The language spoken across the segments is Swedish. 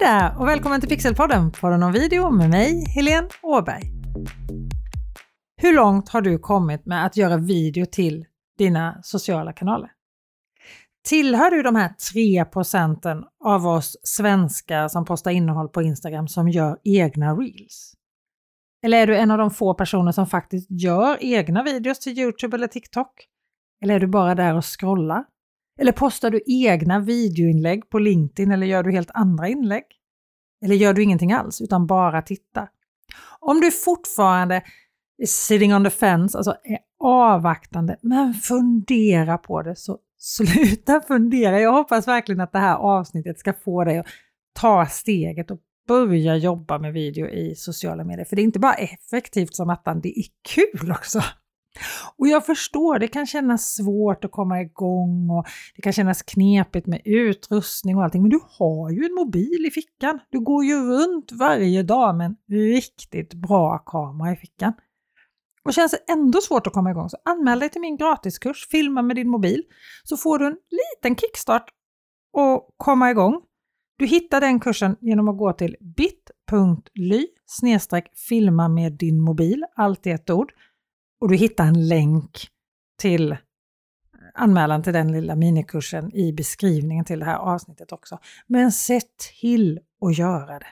Hej där och välkommen till Pixelpodden, podden om video med mig, Helene Åberg. Hur långt har du kommit med att göra video till dina sociala kanaler? Tillhör du de här 3 procenten av oss svenskar som postar innehåll på Instagram som gör egna reels? Eller är du en av de få personer som faktiskt gör egna videos till Youtube eller TikTok? Eller är du bara där och scrollar? Eller postar du egna videoinlägg på LinkedIn eller gör du helt andra inlägg? Eller gör du ingenting alls utan bara tittar? Om du fortfarande är sitting on the fence, alltså är avvaktande, men fundera på det så sluta fundera. Jag hoppas verkligen att det här avsnittet ska få dig att ta steget och börja jobba med video i sociala medier. För det är inte bara effektivt som attan, det är kul också. Och jag förstår, det kan kännas svårt att komma igång och det kan kännas knepigt med utrustning och allting, men du har ju en mobil i fickan. Du går ju runt varje dag med en riktigt bra kamera i fickan. Och känns det ändå svårt att komma igång så anmäl dig till min gratiskurs Filma med din mobil så får du en liten kickstart och komma igång. Du hittar den kursen genom att gå till bit.ly filma med din mobil, allt i ett ord och du hittar en länk till anmälan till den lilla minikursen i beskrivningen till det här avsnittet också. Men se till att göra det.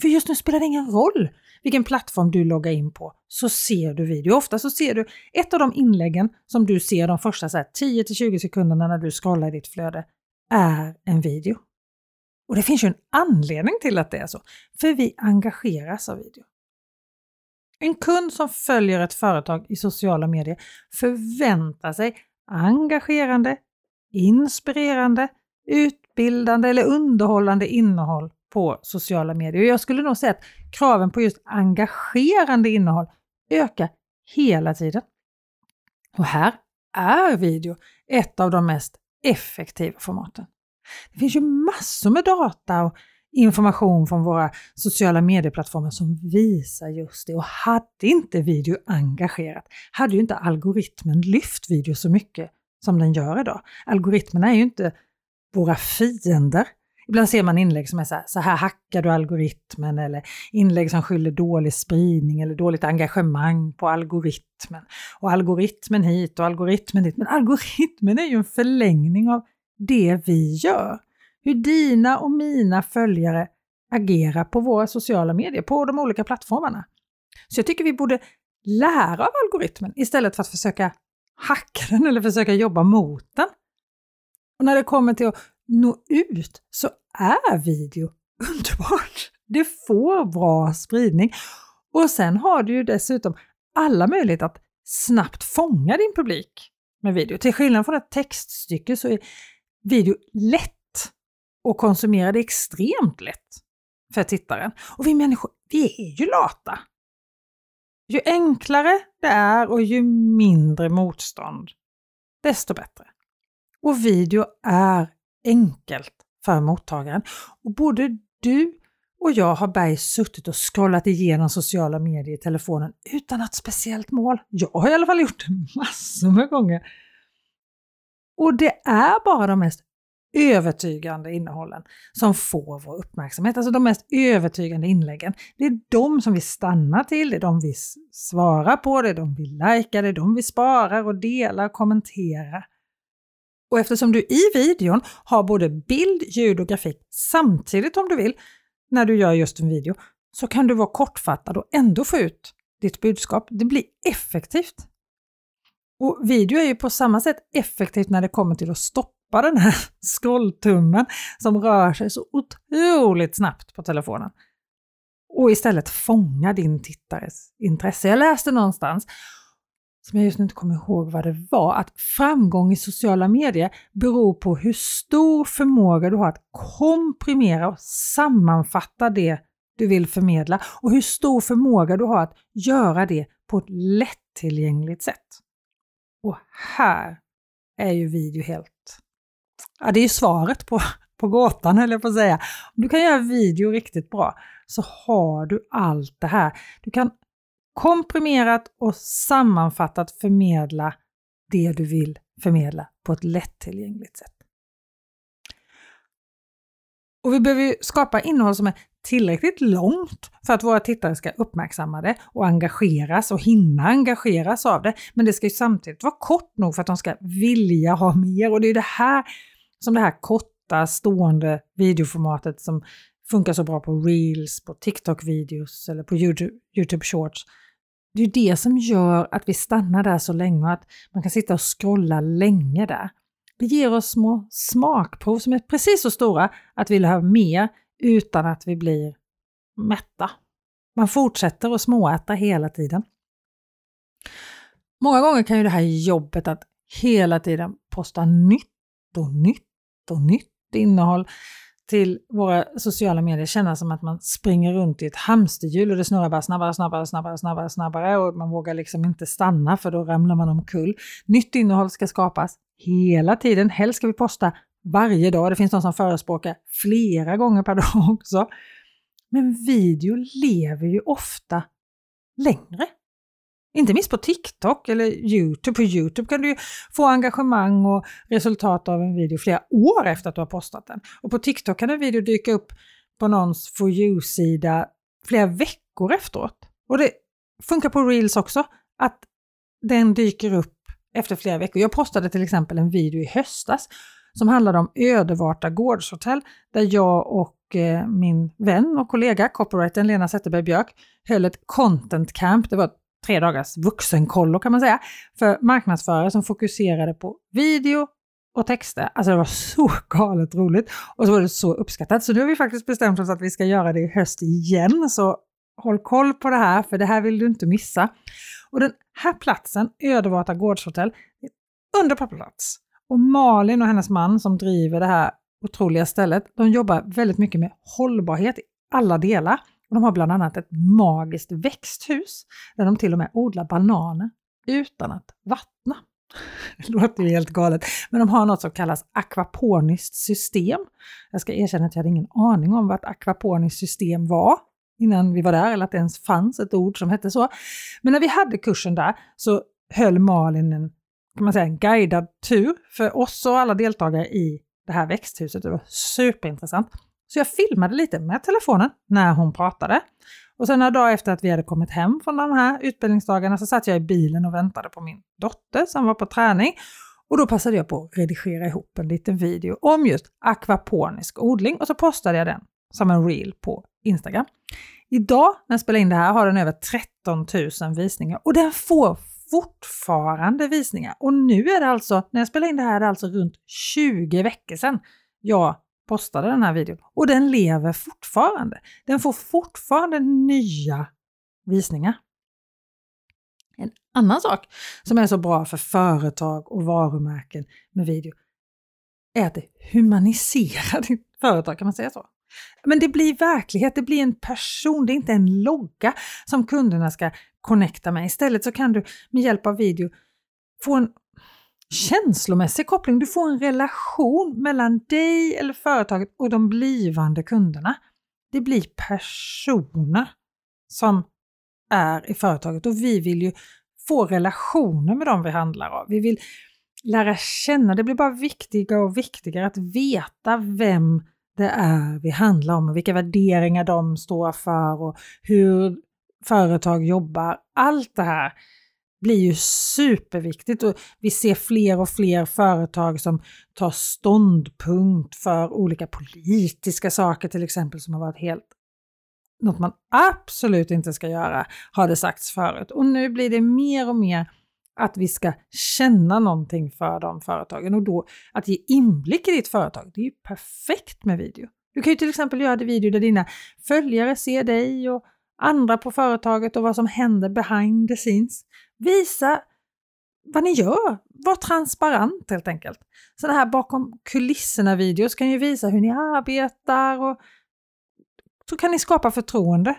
För just nu spelar det ingen roll vilken plattform du loggar in på, så ser du video. Ofta så ser du ett av de inläggen som du ser de första 10-20 sekunderna när du scrollar i ditt flöde är en video. Och det finns ju en anledning till att det är så, för vi engageras av video. En kund som följer ett företag i sociala medier förväntar sig engagerande, inspirerande, utbildande eller underhållande innehåll på sociala medier. Och jag skulle nog säga att kraven på just engagerande innehåll ökar hela tiden. Och här är video ett av de mest effektiva formaten. Det finns ju massor med data och information från våra sociala medieplattformar som visar just det. Och hade inte video engagerat, hade ju inte algoritmen lyft video så mycket som den gör idag. Algoritmerna är ju inte våra fiender. Ibland ser man inlägg som är så här, så här hackar du algoritmen eller inlägg som skyller dålig spridning eller dåligt engagemang på algoritmen. Och algoritmen hit och algoritmen dit. Men algoritmen är ju en förlängning av det vi gör hur dina och mina följare agerar på våra sociala medier, på de olika plattformarna. Så jag tycker vi borde lära av algoritmen istället för att försöka hacka den eller försöka jobba mot den. Och när det kommer till att nå ut så är video underbart. Det får bra spridning. Och sen har du ju dessutom alla möjligheter att snabbt fånga din publik med video. Till skillnad från ett textstycke så är video lätt och konsumera det extremt lätt för tittaren. Och vi människor, vi är ju lata. Ju enklare det är och ju mindre motstånd, desto bättre. Och video är enkelt för mottagaren. Och både du och jag har berg suttit och scrollat igenom sociala medier i telefonen utan något speciellt mål. Jag har i alla fall gjort det massor med gånger. Och det är bara de mest övertygande innehållen som får vår uppmärksamhet. Alltså de mest övertygande inläggen. Det är de som vi stannar till, det är de vi svarar på, det är de vi likar, det är de vi sparar och delar och kommenterar. Och eftersom du i videon har både bild, ljud och grafik samtidigt om du vill, när du gör just en video, så kan du vara kortfattad och ändå få ut ditt budskap. Det blir effektivt. Och video är ju på samma sätt effektivt när det kommer till att stoppa stoppa den här scrolltummen som rör sig så otroligt snabbt på telefonen. Och istället fånga din tittares intresse. Jag läste någonstans, som jag just nu inte kommer ihåg vad det var, att framgång i sociala medier beror på hur stor förmåga du har att komprimera och sammanfatta det du vill förmedla och hur stor förmåga du har att göra det på ett lättillgängligt sätt. Och här är ju video helt Ja, det är ju svaret på, på gåtan, eller på att säga. Om du kan göra video riktigt bra så har du allt det här. Du kan komprimerat och sammanfattat förmedla det du vill förmedla på ett lättillgängligt sätt. Och vi behöver skapa innehåll som är tillräckligt långt för att våra tittare ska uppmärksamma det och engageras och hinna engageras av det. Men det ska ju samtidigt vara kort nog för att de ska vilja ha mer och det är det här som det här korta stående videoformatet som funkar så bra på Reels, på TikTok-videos eller på YouTube, YouTube Shorts. Det är det som gör att vi stannar där så länge och att man kan sitta och scrolla länge där. Det ger oss små smakprov som är precis så stora att vi vill ha mer utan att vi blir mätta. Man fortsätter att småäta hela tiden. Många gånger kan ju det här jobbet att hela tiden posta nytt och nytt och nytt innehåll till våra sociala medier kännas som att man springer runt i ett hamsterhjul och det snurrar bara snabbare, snabbare, snabbare, snabbare, snabbare och man vågar liksom inte stanna för då ramlar man omkull. Nytt innehåll ska skapas hela tiden. Helst ska vi posta varje dag. Det finns de som förespråkar flera gånger per dag också. Men video lever ju ofta längre. Inte minst på TikTok eller Youtube. På Youtube kan du få engagemang och resultat av en video flera år efter att du har postat den. Och på TikTok kan en video dyka upp på någons For You-sida flera veckor efteråt. Och det funkar på Reels också, att den dyker upp efter flera veckor. Jag postade till exempel en video i höstas som handlade om Ödevarta gårdshotell där jag och eh, min vän och kollega, copywritern Lena Zetterberg Björk, höll ett content camp. Det var tre dagars vuxenkollo kan man säga, för marknadsförare som fokuserade på video och texter. Alltså det var så galet roligt och så var det så uppskattat. Så nu har vi faktiskt bestämt oss att vi ska göra det i höst igen. Så håll koll på det här, för det här vill du inte missa. Och den här platsen, Ödevata gårdshotell, är underbar plats. Och Malin och hennes man som driver det här otroliga stället, de jobbar väldigt mycket med hållbarhet i alla delar. De har bland annat ett magiskt växthus där de till och med odlar bananer utan att vattna. Det låter ju helt galet, men de har något som kallas akvaponiskt system. Jag ska erkänna att jag hade ingen aning om vad ett akvaponiskt system var innan vi var där, eller att det ens fanns ett ord som hette så. Men när vi hade kursen där så höll Malin en, kan man säga, en guidad tur för oss och alla deltagare i det här växthuset. Det var superintressant. Så jag filmade lite med telefonen när hon pratade. Och sen några dagar efter att vi hade kommit hem från de här utbildningsdagarna så satt jag i bilen och väntade på min dotter som var på träning. Och då passade jag på att redigera ihop en liten video om just akvaponisk odling och så postade jag den som en reel på Instagram. Idag när jag spelar in det här har den över 13 000 visningar och den får fortfarande visningar. Och nu är det alltså, när jag spelar in det här, är det alltså runt 20 veckor sedan jag postade den här videon. Och den lever fortfarande. Den får fortfarande nya visningar. En annan sak som är så bra för företag och varumärken med video är att det humaniserar ditt företag, kan man säga så? Men det blir verklighet, det blir en person, det är inte en logga som kunderna ska connecta med. Istället så kan du med hjälp av video få en känslomässig koppling. Du får en relation mellan dig eller företaget och de blivande kunderna. Det blir personer som är i företaget och vi vill ju få relationer med dem vi handlar av. Vi vill lära känna, det blir bara viktigare och viktigare att veta vem det är vi handlar om och vilka värderingar de står för och hur företag jobbar. Allt det här blir ju superviktigt och vi ser fler och fler företag som tar ståndpunkt för olika politiska saker till exempel som har varit helt något man absolut inte ska göra, har det sagts förut. Och nu blir det mer och mer att vi ska känna någonting för de företagen och då att ge inblick i ditt företag, det är ju perfekt med video. Du kan ju till exempel göra det video där dina följare ser dig och andra på företaget och vad som händer behind the scenes. Visa vad ni gör. Var transparent helt enkelt. Sådana här bakom kulisserna-videos kan ju visa hur ni arbetar och så kan ni skapa förtroende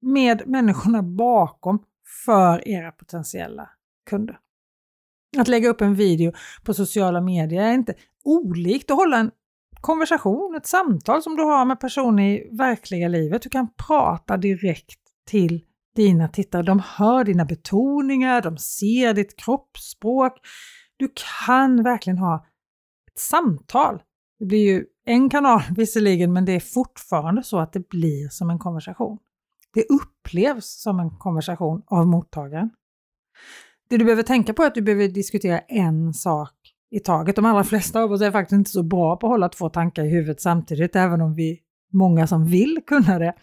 med människorna bakom för era potentiella kunder. Att lägga upp en video på sociala medier är inte olikt att hålla en konversation, ett samtal som du har med personer i verkliga livet. Du kan prata direkt till dina tittare. De hör dina betoningar, de ser ditt kroppsspråk. Du kan verkligen ha ett samtal. Det blir ju en kanal visserligen, men det är fortfarande så att det blir som en konversation. Det upplevs som en konversation av mottagaren. Det du behöver tänka på är att du behöver diskutera en sak i taget. De allra flesta av oss är faktiskt inte så bra på att hålla två tankar i huvudet samtidigt, även om vi är många som vill kunna det.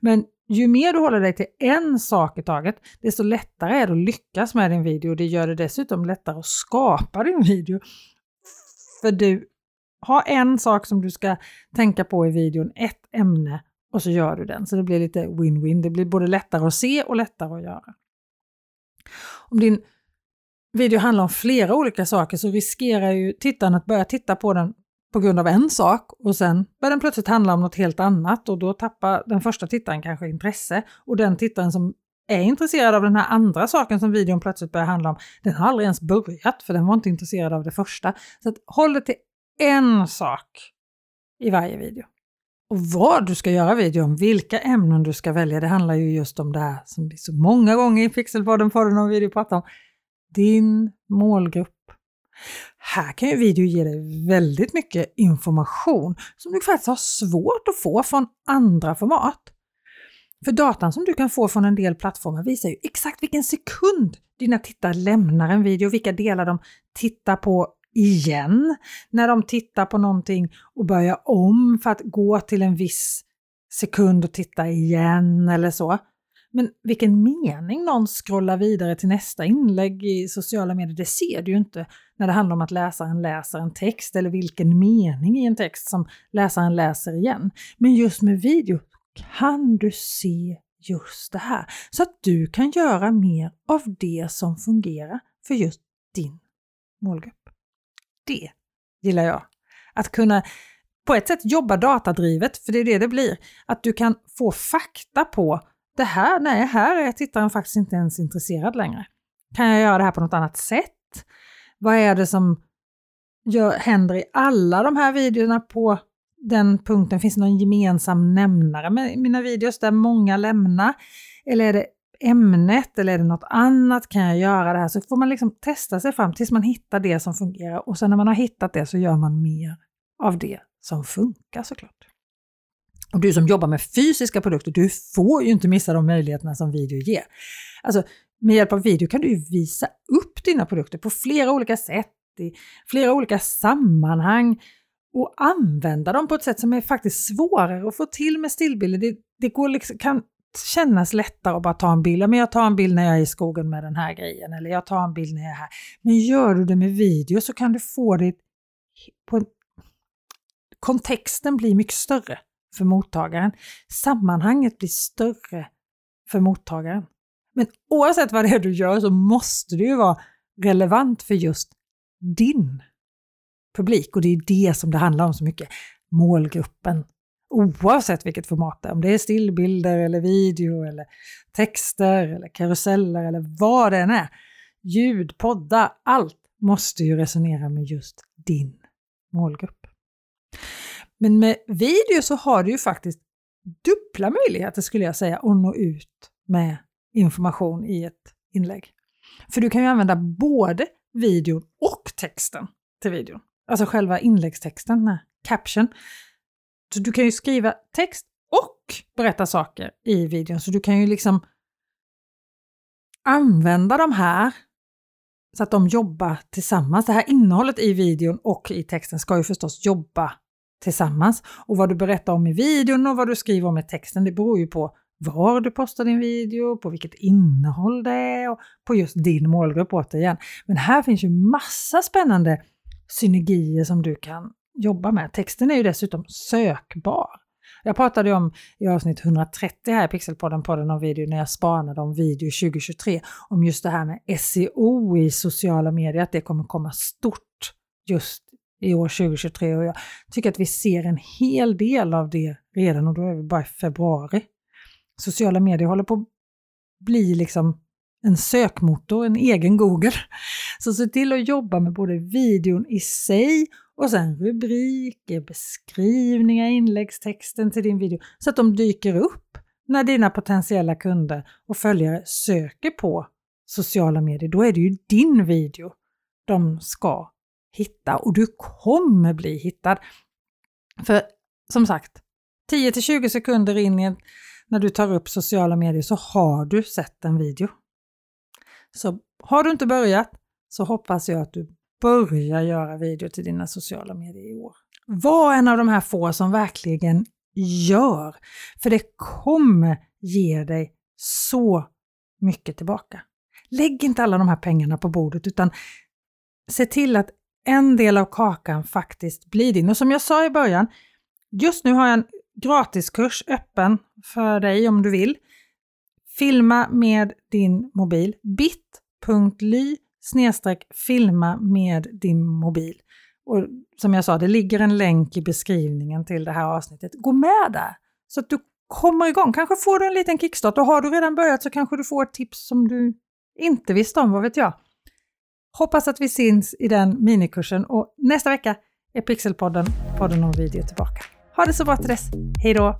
Men ju mer du håller dig till en sak i taget, desto lättare är det att lyckas med din video. Det gör det dessutom lättare att skapa din video. För du har en sak som du ska tänka på i videon, ett ämne, och så gör du den. Så det blir lite win-win. Det blir både lättare att se och lättare att göra. Om din video handlar om flera olika saker så riskerar ju tittaren att börja titta på den på grund av en sak och sen börjar den plötsligt handla om något helt annat och då tappar den första tittaren kanske intresse och den tittaren som är intresserad av den här andra saken som videon plötsligt börjar handla om, den har aldrig ens börjat för den var inte intresserad av det första. Så att håll det till en sak i varje video. Och vad du ska göra videon, vilka ämnen du ska välja, det handlar ju just om det här som vi så många gånger i Pixelpodden, du någon video prata om. Din målgrupp. Här kan ju video ge dig väldigt mycket information som du faktiskt har svårt att få från andra format. För datan som du kan få från en del plattformar visar ju exakt vilken sekund dina tittare lämnar en video, vilka delar de tittar på igen när de tittar på någonting och börjar om för att gå till en viss sekund och titta igen eller så. Men vilken mening någon scrollar vidare till nästa inlägg i sociala medier, det ser du ju inte när det handlar om att läsaren läser en text eller vilken mening i en text som läsaren läser igen. Men just med video kan du se just det här så att du kan göra mer av det som fungerar för just din målgrupp. Det gillar jag. Att kunna på ett sätt jobba datadrivet, för det är det det blir. Att du kan få fakta på det här, nej, här är tittaren faktiskt inte ens intresserad längre. Kan jag göra det här på något annat sätt? Vad är det som gör, händer i alla de här videorna på den punkten? Finns det någon gemensam nämnare med mina videos där många lämnar? Eller är det ämnet eller är det något annat? Kan jag göra det här? Så får man liksom testa sig fram tills man hittar det som fungerar och sen när man har hittat det så gör man mer av det som funkar såklart. Och du som jobbar med fysiska produkter, du får ju inte missa de möjligheterna som video ger. Alltså, med hjälp av video kan du visa upp dina produkter på flera olika sätt, i flera olika sammanhang och använda dem på ett sätt som är faktiskt svårare att få till med stillbilder. Det, det går liksom, kan kännas lättare att bara ta en bild. Men jag tar en bild när jag är i skogen med den här grejen eller jag tar en bild när jag är här. Men gör du det med video så kan du få det på kontexten blir mycket större för mottagaren. Sammanhanget blir större för mottagaren. Men oavsett vad det är du gör så måste det ju vara relevant för just din publik och det är det som det handlar om så mycket. Målgruppen. Oavsett vilket format det är, om det är stillbilder eller video eller texter eller karuseller eller vad det än är. Ljud, poddar, allt måste ju resonera med just din målgrupp. Men med video så har du ju faktiskt dubbla möjligheter skulle jag säga att nå ut med information i ett inlägg. För du kan ju använda både videon och texten till videon. Alltså själva inläggstexten, caption. Så du kan ju skriva text och berätta saker i videon. Så du kan ju liksom använda de här så att de jobbar tillsammans. Det här innehållet i videon och i texten ska ju förstås jobba tillsammans. Och vad du berättar om i videon och vad du skriver om i texten, det beror ju på var du postar din video, på vilket innehåll det är och på just din målgrupp återigen. Men här finns ju massa spännande synergier som du kan jobba med. Texten är ju dessutom sökbar. Jag pratade om i avsnitt 130 här i Pixelpodden, podden om video, när jag spanade om video 2023, om just det här med SEO i sociala medier, att det kommer komma stort just i år 2023 och jag tycker att vi ser en hel del av det redan och då är vi bara i februari. Sociala medier håller på att bli liksom en sökmotor, en egen Google. Så se till att jobba med både videon i sig och sen rubriker, beskrivningar, inläggstexten till din video så att de dyker upp när dina potentiella kunder och följare söker på sociala medier. Då är det ju din video de ska hitta och du kommer bli hittad. För som sagt, 10 till 20 sekunder in i när du tar upp sociala medier så har du sett en video. Så har du inte börjat så hoppas jag att du börjar göra video till dina sociala medier i år. Var en av de här få som verkligen gör, för det kommer ge dig så mycket tillbaka. Lägg inte alla de här pengarna på bordet utan se till att en del av kakan faktiskt blir din. Och som jag sa i början, just nu har jag en gratiskurs öppen för dig om du vill. Filma med din mobil. bit.ly filma med din mobil. Och som jag sa, det ligger en länk i beskrivningen till det här avsnittet. Gå med där så att du kommer igång. Kanske får du en liten kickstart och har du redan börjat så kanske du får ett tips som du inte visste om, vad vet jag. Hoppas att vi syns i den minikursen och nästa vecka är Pixelpodden, podden om video tillbaka. Ha det så bra till dess. Hej då!